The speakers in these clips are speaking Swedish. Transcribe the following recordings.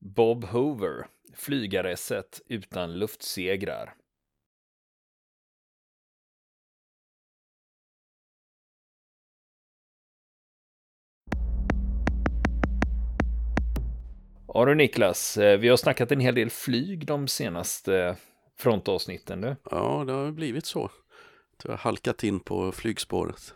Bob Hoover, flygaresset utan luftsegrar. Ja du Niklas, eh, vi har snackat en hel del flyg de senaste frontavsnitten. Du. Ja, det har blivit så. Du har halkat in på flygspåret.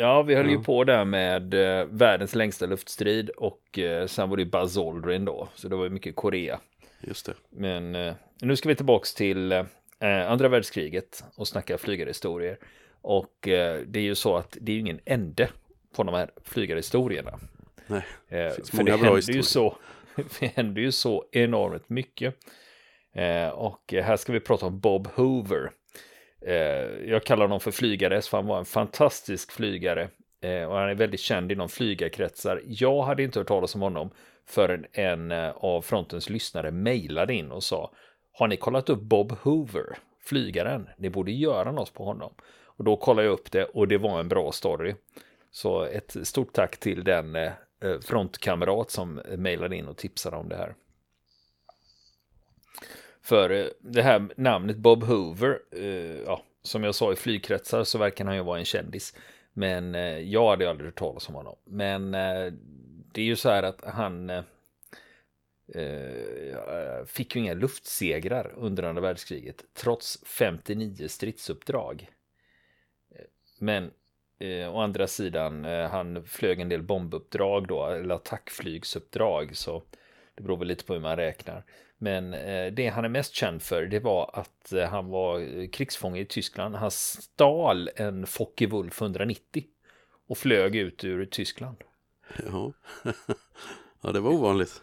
Ja, vi höll ja. ju på där med eh, världens längsta luftstrid och eh, sen var det Buzz Aldrin då, så det var ju mycket Korea. Just det. Men eh, nu ska vi tillbaks till eh, andra världskriget och snacka flygarhistorier. Och eh, det är ju så att det är ju ingen ände på de här flygarhistorierna. Nej, det eh, finns många bra historier. Ju så, det händer ju så enormt mycket. och här ska vi prata om Bob Hoover. Eh, jag kallar honom för flygare, för han var en fantastisk flygare. Eh, och han är väldigt känd inom flygarkretsar. Jag hade inte hört talas om honom förrän en eh, av frontens lyssnare mejlade in och sa Har ni kollat upp Bob Hoover, flygaren? Ni borde göra något på honom. Och då kollade jag upp det och det var en bra story. Så ett stort tack till den eh, eh, frontkamrat som mejlade in och tipsade om det här. För eh, det här namnet Bob Hoover, eh, ja, som jag sa i flygkretsar så verkar han ju vara en kändis. Men eh, jag hade aldrig hört talas om honom. Men eh, det är ju så här att han eh, fick ju inga luftsegrar under andra världskriget trots 59 stridsuppdrag. Men å andra sidan, han flög en del bombuppdrag då, eller attackflygsuppdrag, så det beror väl lite på hur man räknar. Men eh, det han är mest känd för det var att eh, han var krigsfånge i Tyskland. Han stal en Focke Wulf 190 och flög ut ur Tyskland. Ja, ja det var ovanligt.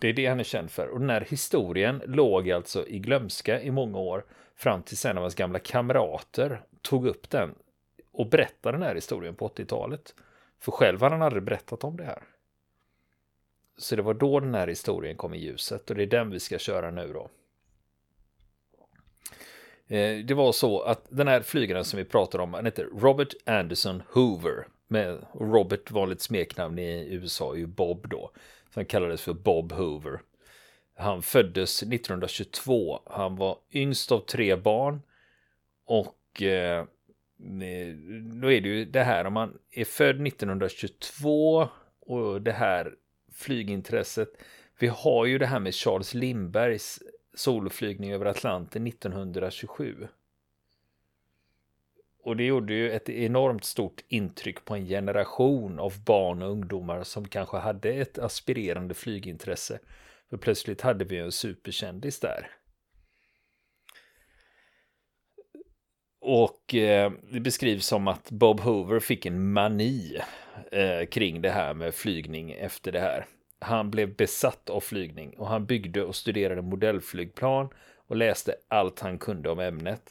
Det är det han är känd för. Och den här historien låg alltså i glömska i många år fram till sen av hans gamla kamrater tog upp den och berättade den här historien på 80-talet. För själv har han aldrig berättat om det här. Så det var då den här historien kom i ljuset och det är den vi ska köra nu då. Eh, det var så att den här flygaren som vi pratar om, han heter Robert Anderson Hoover. Med Robert vanligt smeknamn i USA är ju Bob då. Så han kallades för Bob Hoover. Han föddes 1922. Han var yngst av tre barn. Och eh, eh, då är det ju det här om man är född 1922 och det här flygintresset. Vi har ju det här med Charles Lindbergs soloflygning över Atlanten 1927. Och det gjorde ju ett enormt stort intryck på en generation av barn och ungdomar som kanske hade ett aspirerande flygintresse. För plötsligt hade vi en superkändis där. Och eh, det beskrivs som att Bob Hoover fick en mani eh, kring det här med flygning efter det här. Han blev besatt av flygning och han byggde och studerade modellflygplan och läste allt han kunde om ämnet.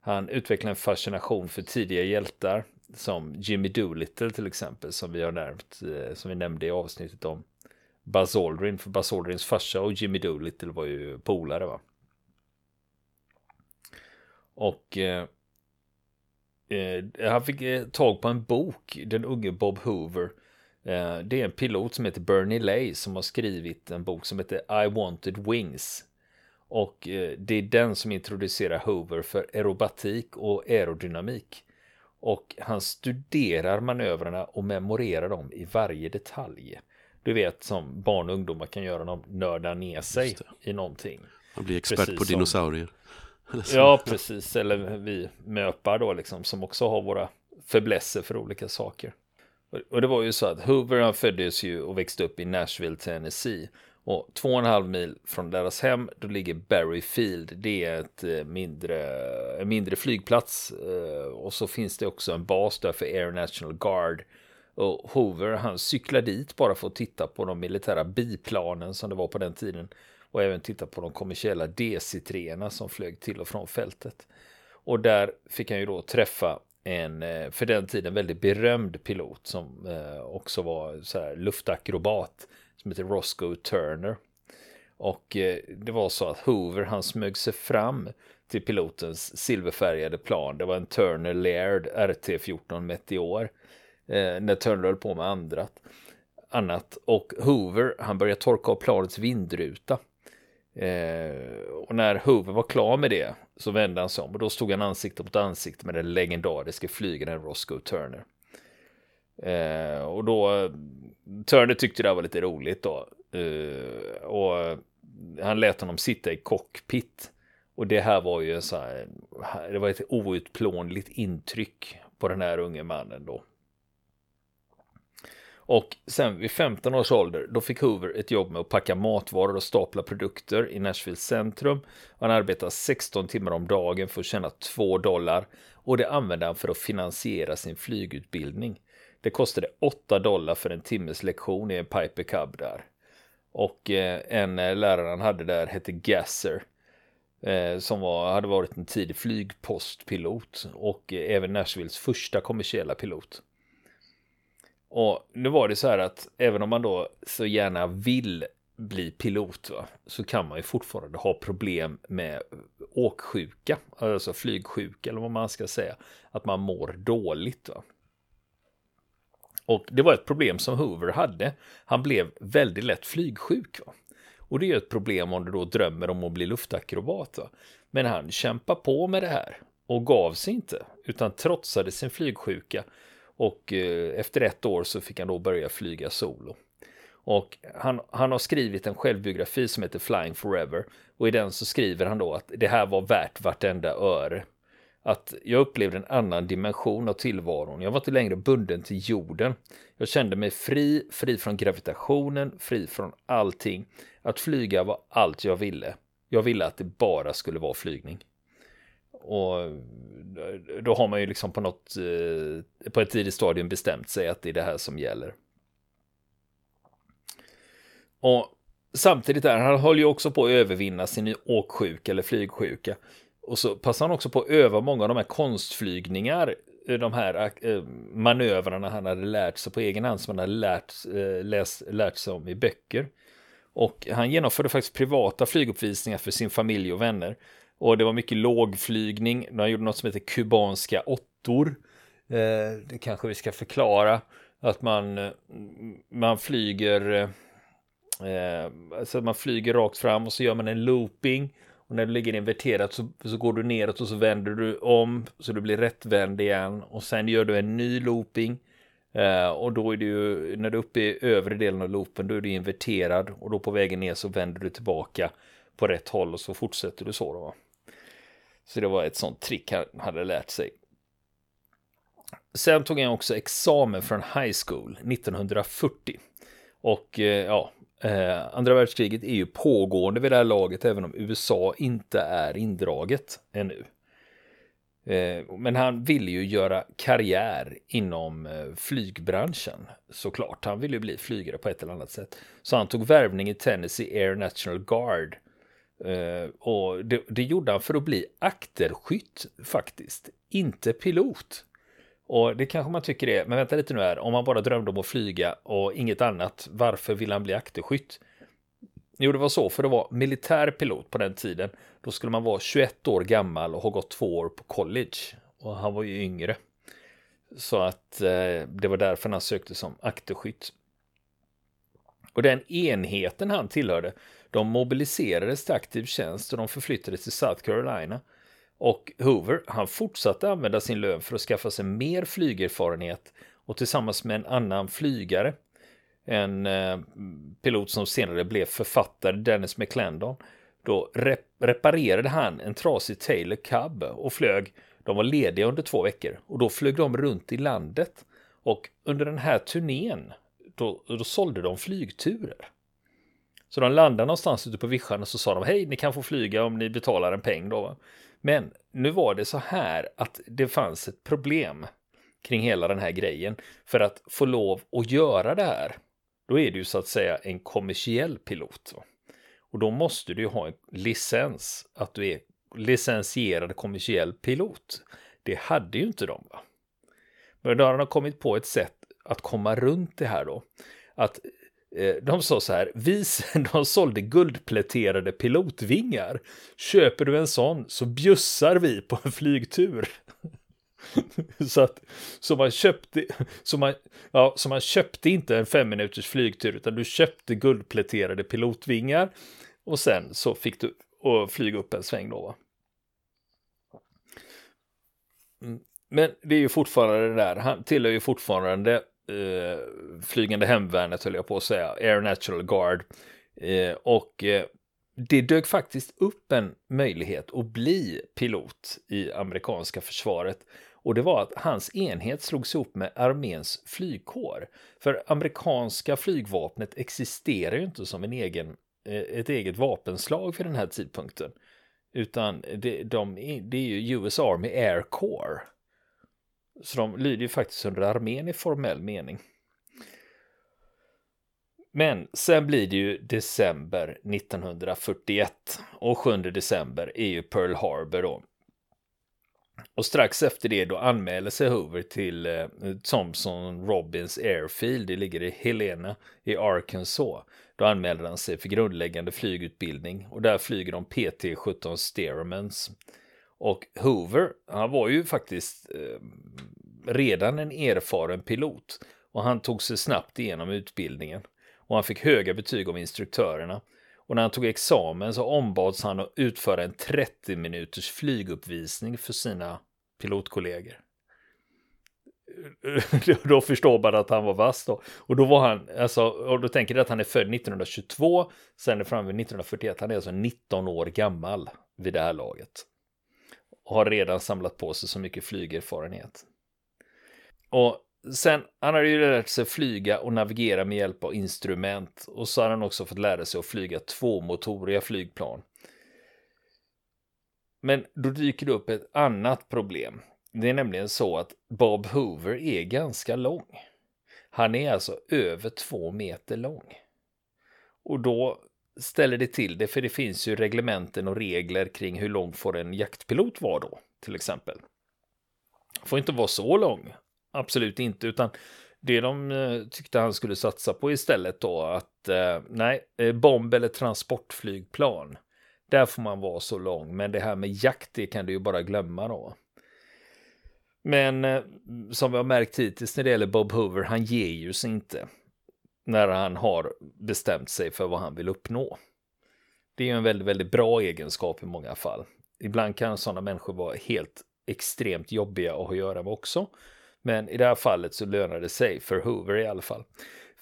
Han utvecklade en fascination för tidiga hjältar som Jimmy Doolittle till exempel som vi har nämnt, eh, som vi nämnde i avsnittet om Buzz Aldrin, för Buzz Aldrins farsa och Jimmy Doolittle var ju polare va. Och eh, eh, han fick eh, tag på en bok, den unge Bob Hoover. Eh, det är en pilot som heter Bernie Lay som har skrivit en bok som heter I wanted wings. Och eh, det är den som introducerar Hoover för aerobatik och aerodynamik. Och han studerar manövrarna och memorerar dem i varje detalj. Du vet som barn och ungdomar kan göra när de nördar ner sig i någonting. Man blir expert precis på dinosaurier. Ja, precis. Eller vi möpar då liksom som också har våra förblässer för olika saker. Och det var ju så att Hoover han föddes ju och växte upp i Nashville, Tennessee. Och två och en halv mil från deras hem, då ligger Barry Field. Det är ett eh, mindre, en mindre flygplats. Eh, och så finns det också en bas där för Air National Guard. Och Hoover han cyklar dit bara för att titta på de militära biplanen som det var på den tiden. Och även titta på de kommersiella DC-3 som flög till och från fältet. Och där fick han ju då träffa en eh, för den tiden väldigt berömd pilot som eh, också var så här luftakrobat som heter Roscoe Turner. Och eh, det var så att Hoover han smög sig fram till pilotens silverfärgade plan. Det var en Turner Laird RT-14 Meteor. när Turner höll på med andrat. annat. Och Hoover, han började torka av planets vindruta. Eh, och när Hoover var klar med det så vände han sig om och då stod han ansikte mot ansikte med den legendariska flygaren Roscoe Turner. Eh, och då, Turner tyckte det var lite roligt då. Eh, och han lät honom sitta i cockpit. Och det här var ju en så här, det var ett outplånligt intryck på den här unge mannen då. Och sen vid 15 års ålder, då fick Hoover ett jobb med att packa matvaror och stapla produkter i Nashville centrum. Han arbetade 16 timmar om dagen för att tjäna 2 dollar och det använde han för att finansiera sin flygutbildning. Det kostade 8 dollar för en timmes lektion i en Piper Cub där. Och eh, en eh, lärare han hade där hette Gasser. Eh, som var, hade varit en tidig flygpostpilot och även Nashvilles första kommersiella pilot. Och nu var det så här att även om man då så gärna vill bli pilot va, så kan man ju fortfarande ha problem med åksjuka, alltså flygsjuka eller vad man ska säga, att man mår dåligt. Va. Och det var ett problem som Hoover hade. Han blev väldigt lätt flygsjuk. Va? Och det är ju ett problem om du då drömmer om att bli luftakrobat. Va? Men han kämpade på med det här och gav sig inte, utan trotsade sin flygsjuka och eh, efter ett år så fick han då börja flyga solo. Och han, han har skrivit en självbiografi som heter Flying Forever. Och i den så skriver han då att det här var värt vartenda öre. Att jag upplevde en annan dimension av tillvaron. Jag var inte längre bunden till jorden. Jag kände mig fri, fri från gravitationen, fri från allting. Att flyga var allt jag ville. Jag ville att det bara skulle vara flygning. Och eh, då har man ju liksom på något, eh, på ett tidigt stadium bestämt sig att det är det här som gäller. Och samtidigt där, han höll ju också på att övervinna sin åksjuka eller flygsjuka. Och så passar han också på att öva många av de här konstflygningar, eh, de här manövrarna han hade lärt sig på egen hand, som han hade lärt, läst, lärt sig om i böcker. Och han genomförde faktiskt privata flyguppvisningar för sin familj och vänner. Och det var mycket lågflygning. De gjorde något som heter kubanska åttor. Eh, det kanske vi ska förklara. Att man, eh, man flyger eh, alltså man flyger rakt fram och så gör man en looping. Och när du ligger inverterat så, så går du neråt och så vänder du om så du blir rättvänd igen. Och sen gör du en ny looping. Eh, och då är du ju, när du är uppe i övre delen av loopen, då är du inverterad. Och då på vägen ner så vänder du tillbaka på rätt håll och så fortsätter du så då. Så det var ett sånt trick han hade lärt sig. Sen tog han också examen från high school 1940. Och eh, ja, eh, andra världskriget är ju pågående vid det här laget, även om USA inte är indraget ännu. Eh, men han ville ju göra karriär inom flygbranschen såklart. Han ville ju bli flygare på ett eller annat sätt. Så han tog värvning i Tennessee Air National Guard Uh, och det, det, gjorde han för att bli akterskytt faktiskt, inte pilot. Och det kanske man tycker är, men vänta lite nu här, om man bara drömde om att flyga och inget annat, varför vill han bli akterskytt? Jo, det var så, för att vara militär pilot på den tiden, då skulle man vara 21 år gammal och ha gått två år på college. Och han var ju yngre. Så att uh, det var därför han sökte som akterskytt. Och den enheten han tillhörde, de mobiliserades till aktiv tjänst och de förflyttades till South Carolina. Och Hoover, han fortsatte använda sin lön för att skaffa sig mer flygerfarenhet och tillsammans med en annan flygare, en eh, pilot som senare blev författare, Dennis McClendon, då rep reparerade han en trasig Taylor Cub och flög. De var lediga under två veckor och då flög de runt i landet. Och under den här turnén, då, då sålde de flygturer. Så de landade någonstans ute på vischan och så sa de hej, ni kan få flyga om ni betalar en peng då. Men nu var det så här att det fanns ett problem kring hela den här grejen. För att få lov att göra det här, då är det ju så att säga en kommersiell pilot. Va? Och då måste du ju ha en licens, att du är licensierad kommersiell pilot. Det hade ju inte de. Va? Men då har de kommit på ett sätt att komma runt det här då. Att Eh, de sa så här, vi, de sålde guldpläterade pilotvingar. Köper du en sån så bjussar vi på en flygtur. så att så man köpte så man, ja, så man köpte inte en fem minuters flygtur utan du köpte guldpläterade pilotvingar och sen så fick du och flyga upp en sväng då. Va? Mm. Men det är ju fortfarande det där, han tillhör ju fortfarande eh, flygande hemvärnet höll jag på att säga, Air Natural Guard. Eh, och eh, det dök faktiskt upp en möjlighet att bli pilot i amerikanska försvaret. Och det var att hans enhet slogs ihop med arméns flygkår. För amerikanska flygvapnet existerar ju inte som en egen, eh, ett eget vapenslag för den här tidpunkten. Utan det, de, det är ju US Army Air Corps. Så de lyder ju faktiskt under armén i formell mening. Men sen blir det ju december 1941 och 7 december är ju Pearl Harbor då. Och strax efter det då anmäler sig Hoover till eh, Thompson Robins Airfield, det ligger i Helena i Arkansas. Då anmäler han sig för grundläggande flygutbildning och där flyger de PT-17 Stearmans. Och Hoover, han var ju faktiskt eh, redan en erfaren pilot och han tog sig snabbt igenom utbildningen och han fick höga betyg av instruktörerna. Och när han tog examen så ombads han att utföra en 30 minuters flyguppvisning för sina pilotkollegor. då förstår man att han var vass då. Och då var han, alltså, och då tänker jag att han är född 1922, sen är framme vid 1941, han är alltså 19 år gammal vid det här laget. Och har redan samlat på sig så mycket flygerfarenhet. Och sen, han har ju lärt sig flyga och navigera med hjälp av instrument och så har han också fått lära sig att flyga tvåmotoriga flygplan. Men då dyker det upp ett annat problem. Det är nämligen så att Bob Hoover är ganska lång. Han är alltså över två meter lång. Och då ställer det till det, för det finns ju reglementen och regler kring hur lång får en jaktpilot vara då, till exempel. Får inte vara så lång, absolut inte, utan det de eh, tyckte han skulle satsa på istället då att eh, nej, eh, bomb eller transportflygplan. Där får man vara så lång, men det här med jakt, det kan du ju bara glömma då. Men som vi har märkt hittills när det gäller Bob Hoover, han ger ju sig inte när han har bestämt sig för vad han vill uppnå. Det är ju en väldigt, väldigt bra egenskap i många fall. Ibland kan sådana människor vara helt extremt jobbiga att ha att göra med också. Men i det här fallet så lönar det sig för Hoover i alla fall.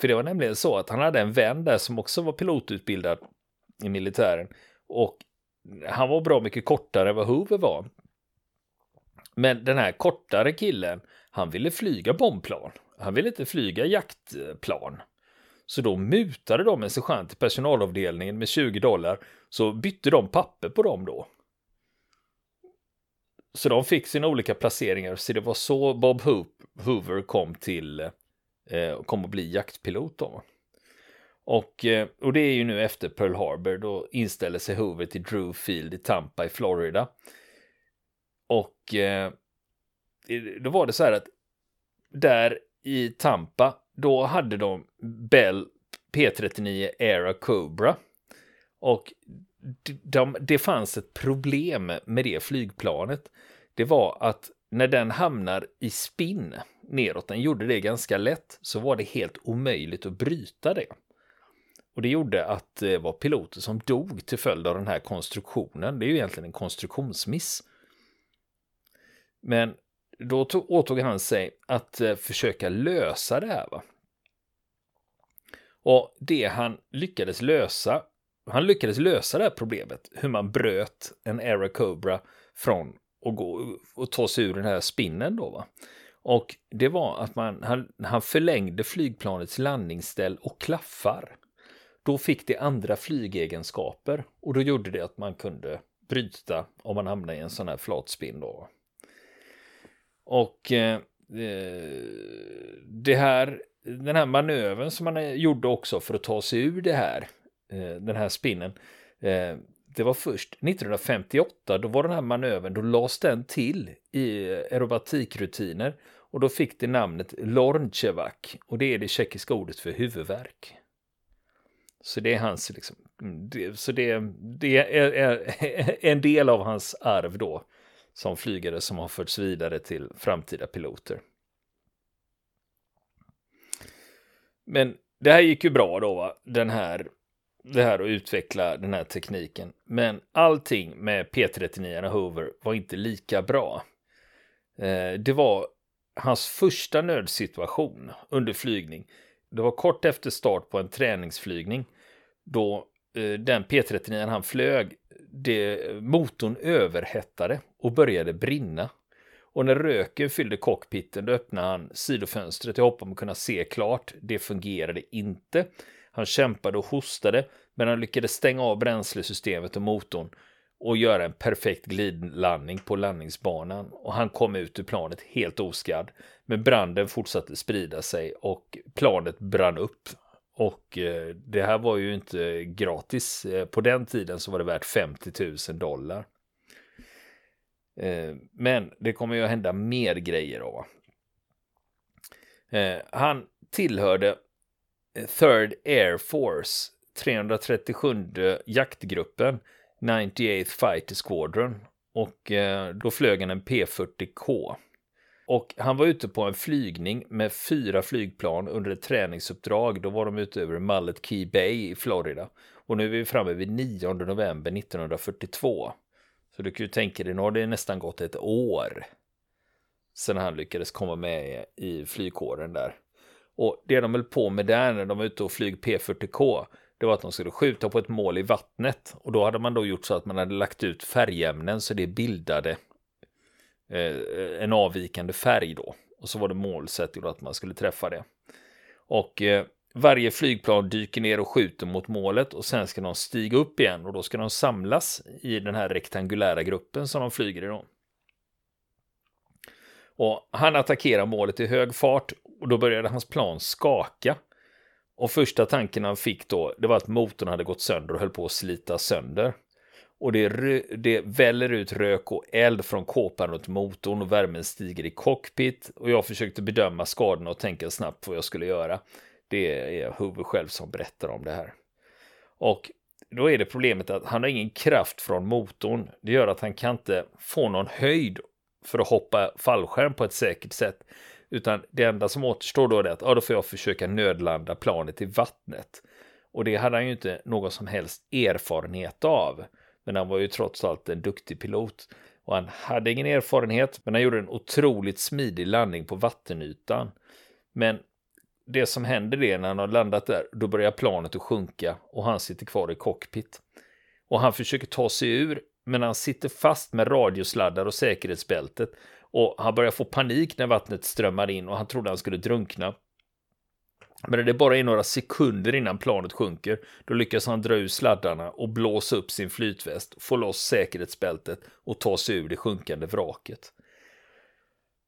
För det var nämligen så att han hade en vän där som också var pilotutbildad i militären. Och han var bra mycket kortare än vad Hoover var. Men den här kortare killen, han ville flyga bombplan. Han ville inte flyga jaktplan. Så då mutade de en sergeant till personalavdelningen med 20 dollar. Så bytte de papper på dem då. Så de fick sina olika placeringar, så det var så Bob Hoover kom till, eh, kom att bli jaktpilot då. Och, eh, och det är ju nu efter Pearl Harbor, då inställer sig Hoover till Drew Field i Tampa i Florida. Och eh, då var det så här att där i Tampa, då hade de Bell P39 Era Cobra. Och de, det fanns ett problem med det flygplanet. Det var att när den hamnar i spinn neråt, den gjorde det ganska lätt, så var det helt omöjligt att bryta det. Och det gjorde att det var piloter som dog till följd av den här konstruktionen. Det är ju egentligen en konstruktionsmiss. Men då tog, åtog han sig att eh, försöka lösa det här. Va? Och det han lyckades lösa han lyckades lösa det här problemet, hur man bröt en Aero Cobra från att gå och ta sig ur den här spinnen då va. Och det var att man, han, han förlängde flygplanets landningsställ och klaffar. Då fick det andra flygegenskaper och då gjorde det att man kunde bryta om man hamnade i en sån här flatspinn då. Och eh, det här, den här manövern som man eh, gjorde också för att ta sig ur det här eh, den här spinnen. Eh, det var först 1958, då var den här manövern, då lades den till i aerobatikrutiner och då fick det namnet Lornchevak och det är det tjeckiska ordet för huvudvärk. Så det är hans, liksom, mm, det, så det, det är, är, en del av hans arv då som flygare som har förts vidare till framtida piloter. Men det här gick ju bra då, va? Den här, det här att utveckla den här tekniken. Men allting med P39 och Hoover var inte lika bra. Eh, det var hans första nödsituation under flygning. Det var kort efter start på en träningsflygning då eh, den P39 han flög, det, motorn överhettade och började brinna. Och när röken fyllde cockpiten då öppnade han sidofönstret i hopp om att kunna se klart. Det fungerade inte. Han kämpade och hostade, men han lyckades stänga av bränslesystemet och motorn och göra en perfekt glidlandning på landningsbanan. Och han kom ut ur planet helt oskadd. Men branden fortsatte sprida sig och planet brann upp. Och eh, det här var ju inte gratis. Eh, på den tiden så var det värt 50 000 dollar. Eh, men det kommer ju att hända mer grejer då. Eh, han tillhörde eh, Third Air Force, 337 jaktgruppen, 98th Fighter Squadron. Och eh, då flög han en P40K. Och han var ute på en flygning med fyra flygplan under ett träningsuppdrag. Då var de ute över Mullet Key Bay i Florida. Och nu är vi framme vid 9 november 1942. Så du kan ju tänka dig, nu har det nästan gått ett år sedan han lyckades komma med i flygkåren där. Och det de höll på med där när de var ute och flög P40K, det var att de skulle skjuta på ett mål i vattnet. Och då hade man då gjort så att man hade lagt ut färgämnen så det bildade eh, en avvikande färg då. Och så var det målsättning att man skulle träffa det. Och eh, varje flygplan dyker ner och skjuter mot målet och sen ska de stiga upp igen och då ska de samlas i den här rektangulära gruppen som de flyger i då. Och han attackerar målet i hög fart och då började hans plan skaka. Och första tanken han fick då, det var att motorn hade gått sönder och höll på att slita sönder. Och det, det väller ut rök och eld från kåpan runt motorn och värmen stiger i cockpit. Och jag försökte bedöma skadorna och tänka snabbt vad jag skulle göra. Det är Hoover själv som berättar om det här. Och då är det problemet att han har ingen kraft från motorn. Det gör att han kan inte få någon höjd för att hoppa fallskärm på ett säkert sätt. Utan det enda som återstår då är att ja, då får jag försöka nödlanda planet i vattnet. Och det hade han ju inte någon som helst erfarenhet av. Men han var ju trots allt en duktig pilot. Och han hade ingen erfarenhet, men han gjorde en otroligt smidig landning på vattenytan. Men det som händer är när han har landat där, då börjar planet att sjunka och han sitter kvar i cockpit. Och han försöker ta sig ur, men han sitter fast med radiosladdar och säkerhetsbältet. Och han börjar få panik när vattnet strömmar in och han trodde han skulle drunkna. Men det bara i några sekunder innan planet sjunker, då lyckas han dra ur sladdarna och blåsa upp sin flytväst, få loss säkerhetsbältet och ta sig ur det sjunkande vraket.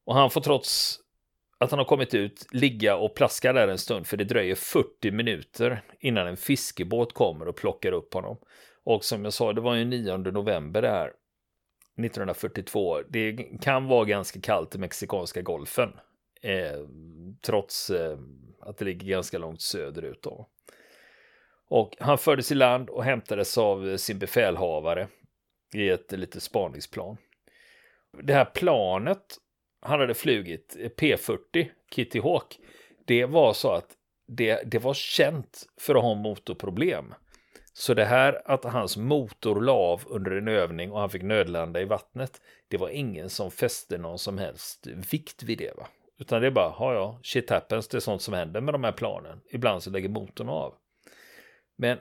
Och han får trots att han har kommit ut, ligga och plaska där en stund, för det dröjer 40 minuter innan en fiskebåt kommer och plockar upp honom. Och som jag sa, det var ju 9 november det här, 1942. Det kan vara ganska kallt i Mexikanska golfen, eh, trots eh, att det ligger ganska långt söderut. Då. Och han fördes i land och hämtades av sin befälhavare i ett litet spaningsplan. Det här planet han hade flugit eh, P40 Kitty Hawk. Det var så att det, det var känt för att ha motorproblem. Så det här att hans motor la av under en övning och han fick nödlanda i vattnet, det var ingen som fäste någon som helst vikt vid det. Va? Utan det är bara, ja ja, shit happens, det är sånt som händer med de här planen. Ibland så lägger motorn av. Men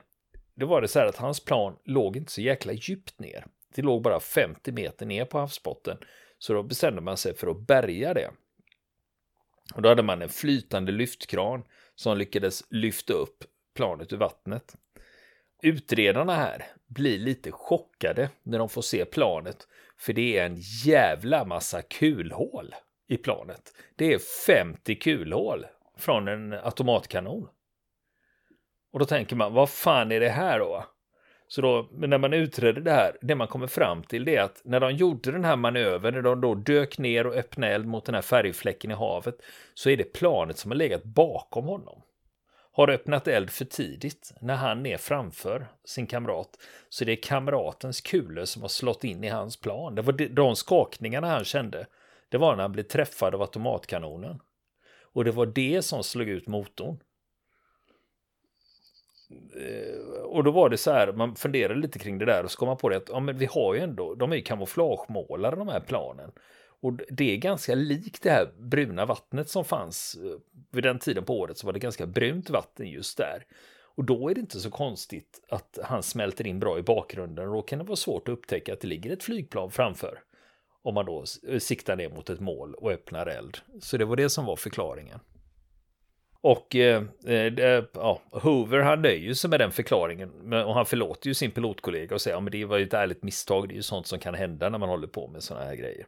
det var det så här att hans plan låg inte så jäkla djupt ner. Det låg bara 50 meter ner på havsbotten. Så då bestämde man sig för att bärga det. Och då hade man en flytande lyftkran som lyckades lyfta upp planet ur vattnet. Utredarna här blir lite chockade när de får se planet, för det är en jävla massa kulhål i planet. Det är 50 kulhål från en automatkanon. Och då tänker man, vad fan är det här då? Så då, när man utredde det här, det man kommer fram till det är att när de gjorde den här manövern, när de då dök ner och öppnade eld mot den här färgfläcken i havet, så är det planet som har legat bakom honom. har öppnat eld för tidigt när han är framför sin kamrat. Så det är kamratens kulor som har slått in i hans plan. Det var de skakningarna han kände. Det var när han blev träffad av automatkanonen. Och det var det som slog ut motorn. Eh, och då var det så här, man funderade lite kring det där och så kom man på det att ja, men vi har ju ändå, de är ju kamouflagemålare de här planen. Och det är ganska likt det här bruna vattnet som fanns eh, vid den tiden på året så var det ganska brunt vatten just där. Och då är det inte så konstigt att han smälter in bra i bakgrunden och då kan det vara svårt att upptäcka att det ligger ett flygplan framför. Om man då siktar ner mot ett mål och öppnar eld. Så det var det som var förklaringen. Och eh, eh, ja, Hoover han nöjer sig med den förklaringen och han förlåter ju sin pilotkollega och säger att ja, det var ju ett ärligt misstag. Det är ju sånt som kan hända när man håller på med sådana här grejer.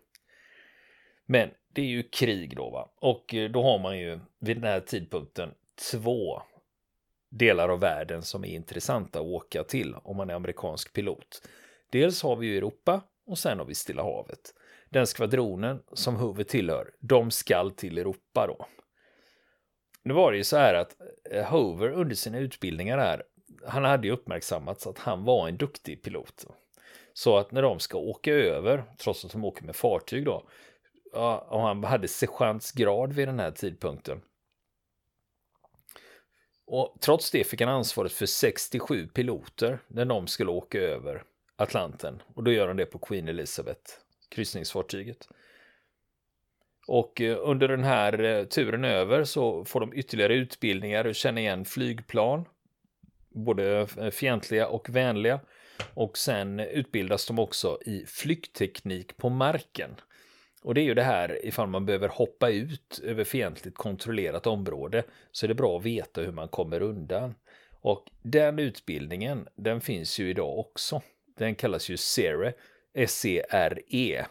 Men det är ju krig då va och eh, då har man ju vid den här tidpunkten två delar av världen som är intressanta att åka till om man är amerikansk pilot. Dels har vi ju Europa och sen har vi Stilla havet. Den skvadronen som Hoover tillhör, de skall till Europa då. Nu var det ju så här att eh, Hover under sina utbildningar här, han hade ju uppmärksammats att han var en duktig pilot. Så att när de ska åka över, trots att de åker med fartyg då, och han hade sergeantsgrad vid den här tidpunkten. Och trots det fick han ansvaret för 67 piloter när de skulle åka över Atlanten. Och då gör han det på Queen Elizabeth, kryssningsfartyget. Och eh, under den här eh, turen över så får de ytterligare utbildningar och känner igen flygplan. Både eh, fientliga och vänliga. Och sen utbildas de också i flyktteknik på marken. Och det är ju det här ifall man behöver hoppa ut över fientligt kontrollerat område så är det bra att veta hur man kommer undan. Och den utbildningen, den finns ju idag också. Den kallas ju SERE, S-E-R-E.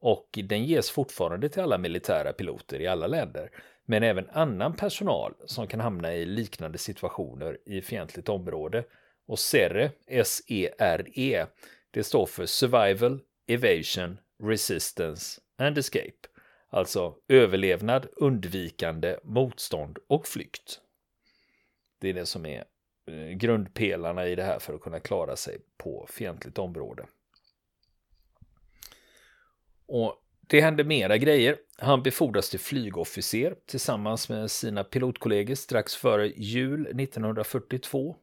Och den ges fortfarande till alla militära piloter i alla länder. Men även annan personal som kan hamna i liknande situationer i fientligt område. Och SERE, S-E-R-E, det står för Survival, Evasion, Resistance and Escape. Alltså överlevnad, undvikande, motstånd och flykt. Det är det som är eh, grundpelarna i det här för att kunna klara sig på fientligt område. Och det hände mera grejer. Han befordras till flygofficer tillsammans med sina pilotkollegor strax före jul 1942.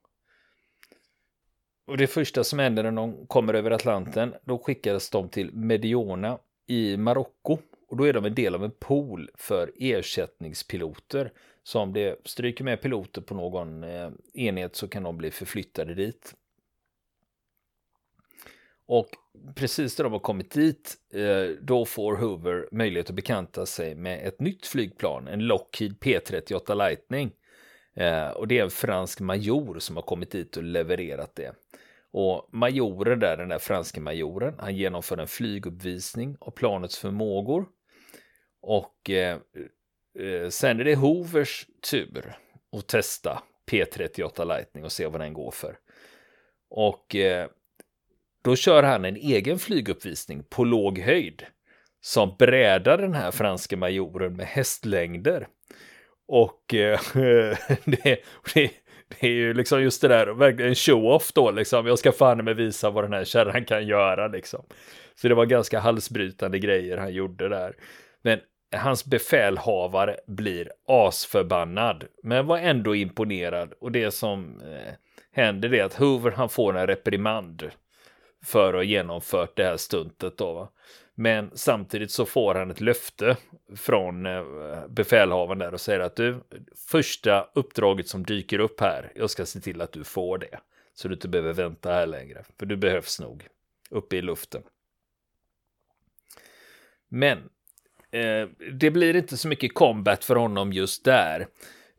Och det första som händer när de kommer över Atlanten, då skickas de till Mediona i Marocko. Och då är de en del av en pool för ersättningspiloter. Så om det stryker med piloter på någon eh, enhet så kan de bli förflyttade dit. Och precis när de har kommit dit, eh, då får Hoover möjlighet att bekanta sig med ett nytt flygplan, en Lockheed P38 Lightning. Eh, och det är en fransk major som har kommit dit och levererat det. Och majoren där, den där franske majoren, han genomför en flyguppvisning av planets förmågor. Och eh, eh, sen är det Hoovers tur att testa P38 Lightning och se vad den går för. Och eh, då kör han en egen flyguppvisning på låg höjd som brädar den här franske majoren med hästlängder. Och eh, det, det, det är ju liksom just det där, verkligen en show-off då liksom. Jag ska fan med visa vad den här kärran kan göra liksom. Så det var ganska halsbrytande grejer han gjorde där. Men hans befälhavare blir asförbannad, men var ändå imponerad. Och det som eh, händer är att Hoover han får en reprimand för att ha genomfört det här stuntet då. Va? Men samtidigt så får han ett löfte från eh, befälhavaren där och säger att du, första uppdraget som dyker upp här, jag ska se till att du får det. Så du inte behöver vänta här längre, för du behövs nog uppe i luften. Men eh, det blir inte så mycket combat för honom just där,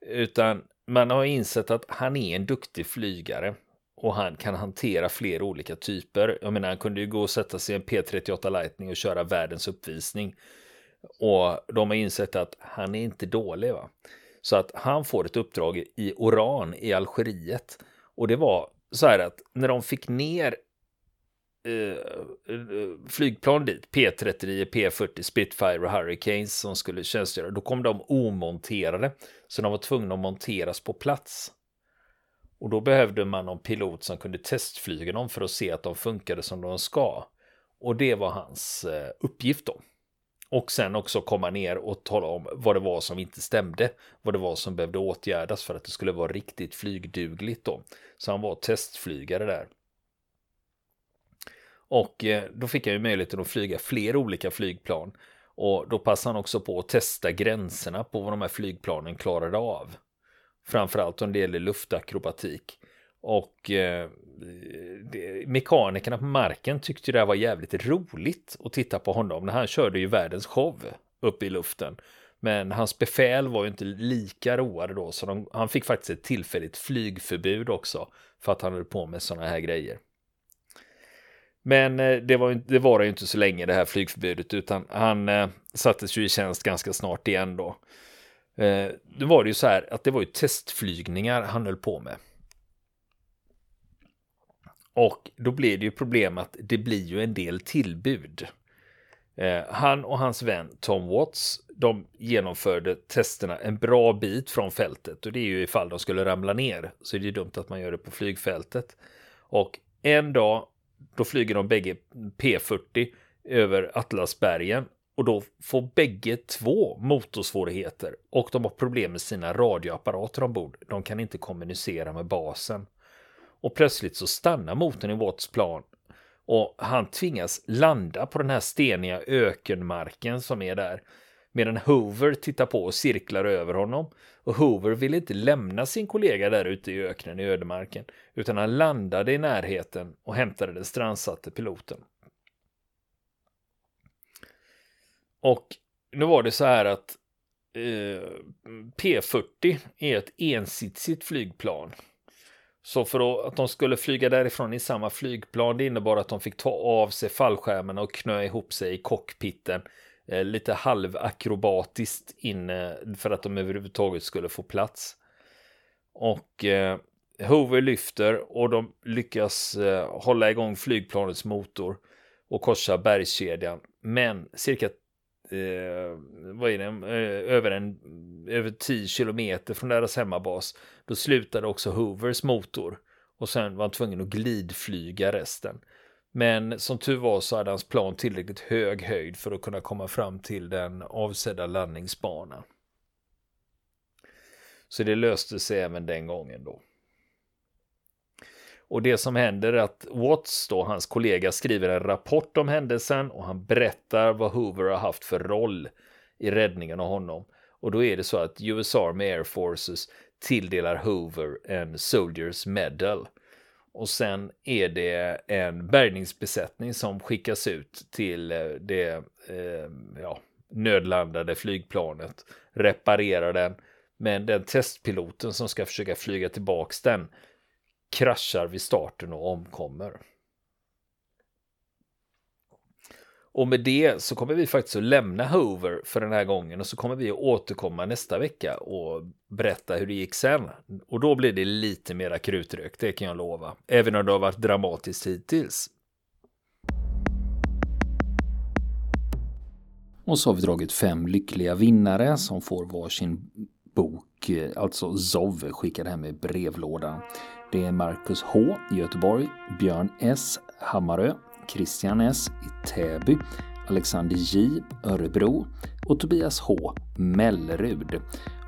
utan man har insett att han är en duktig flygare och han kan hantera flera olika typer. Jag menar, han kunde ju gå och sätta sig i en P38 Lightning och köra världens uppvisning. Och de har insett att han är inte dålig. va. Så att han får ett uppdrag i Oran i Algeriet. Och det var så här att när de fick ner eh, eh, flygplan dit, P-39, P-40, Spitfire och Hurricanes som skulle tjänstgöra. Då kom de omonterade, så de var tvungna att monteras på plats. Och då behövde man någon pilot som kunde testflyga dem för att se att de funkade som de ska. Och det var hans eh, uppgift då. Och sen också komma ner och tala om vad det var som inte stämde. Vad det var som behövde åtgärdas för att det skulle vara riktigt flygdugligt då. Så han var testflygare där. Och eh, då fick han ju möjligheten att flyga fler olika flygplan. Och då passade han också på att testa gränserna på vad de här flygplanen klarade av. Framförallt om det gäller luftakrobatik. Och eh, mekanikerna på marken tyckte det här var jävligt roligt att titta på honom. När han körde ju världens show uppe i luften. Men hans befäl var ju inte lika roade då, så de, han fick faktiskt ett tillfälligt flygförbud också för att han höll på med sådana här grejer. Men eh, det var, det var ju inte så länge det här flygförbudet, utan han eh, sattes ju i tjänst ganska snart igen då. Eh, då var det ju så här att det var ju testflygningar han höll på med. Och då blir det ju problem att det blir ju en del tillbud. Eh, han och hans vän Tom Watts, de genomförde testerna en bra bit från fältet och det är ju ifall de skulle ramla ner så är det ju dumt att man gör det på flygfältet. Och en dag, då flyger de bägge P40 över Atlasbergen och då får bägge två motorsvårigheter och de har problem med sina radioapparater ombord. De kan inte kommunicera med basen. Och plötsligt så stannar motorn i Watts plan och han tvingas landa på den här steniga ökenmarken som är där. Medan Hoover tittar på och cirklar över honom. Och Hoover vill inte lämna sin kollega där ute i öknen i ödemarken. Utan han landade i närheten och hämtade den strandsatte piloten. Och nu var det så här att eh, P40 är ett ensitsigt flygplan. Så för att de skulle flyga därifrån i samma flygplan, det innebar att de fick ta av sig fallskärmarna och knö ihop sig i cockpiten. Eh, lite halvakrobatiskt inne för att de överhuvudtaget skulle få plats. Och eh, Hover lyfter och de lyckas eh, hålla igång flygplanets motor och korsa bergskedjan. Men cirka eh, vad är det, eh, över, en, över 10 kilometer från deras hemmabas. Då slutade också Hoovers motor och sen var han tvungen att glidflyga resten. Men som tur var så hade hans plan tillräckligt hög höjd för att kunna komma fram till den avsedda landningsbanan. Så det löste sig även den gången då. Och det som händer är att Watts, då, hans kollega, skriver en rapport om händelsen och han berättar vad Hoover har haft för roll i räddningen av honom. Och då är det så att US Army Air Forces tilldelar Hoover en Soldiers Medal. Och sen är det en bärgningsbesättning som skickas ut till eh, det eh, ja, nödlandade flygplanet, reparerar den. Men den testpiloten som ska försöka flyga tillbaks den kraschar vid starten och omkommer. Och med det så kommer vi faktiskt att lämna Hoover för den här gången och så kommer vi att återkomma nästa vecka och berätta hur det gick sen. Och då blir det lite mera krutrök, det kan jag lova. Även om det har varit dramatiskt hittills. Och så har vi dragit fem lyckliga vinnare som får varsin bok, alltså Zov skickad hem i brevlådan. Det är Marcus H i Göteborg, Björn S Hammarö, Christian S i Täby, Alexander J Örebro och Tobias H Mellerud.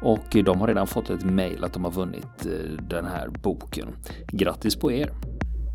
Och de har redan fått ett mejl att de har vunnit eh, den här boken. Grattis på er!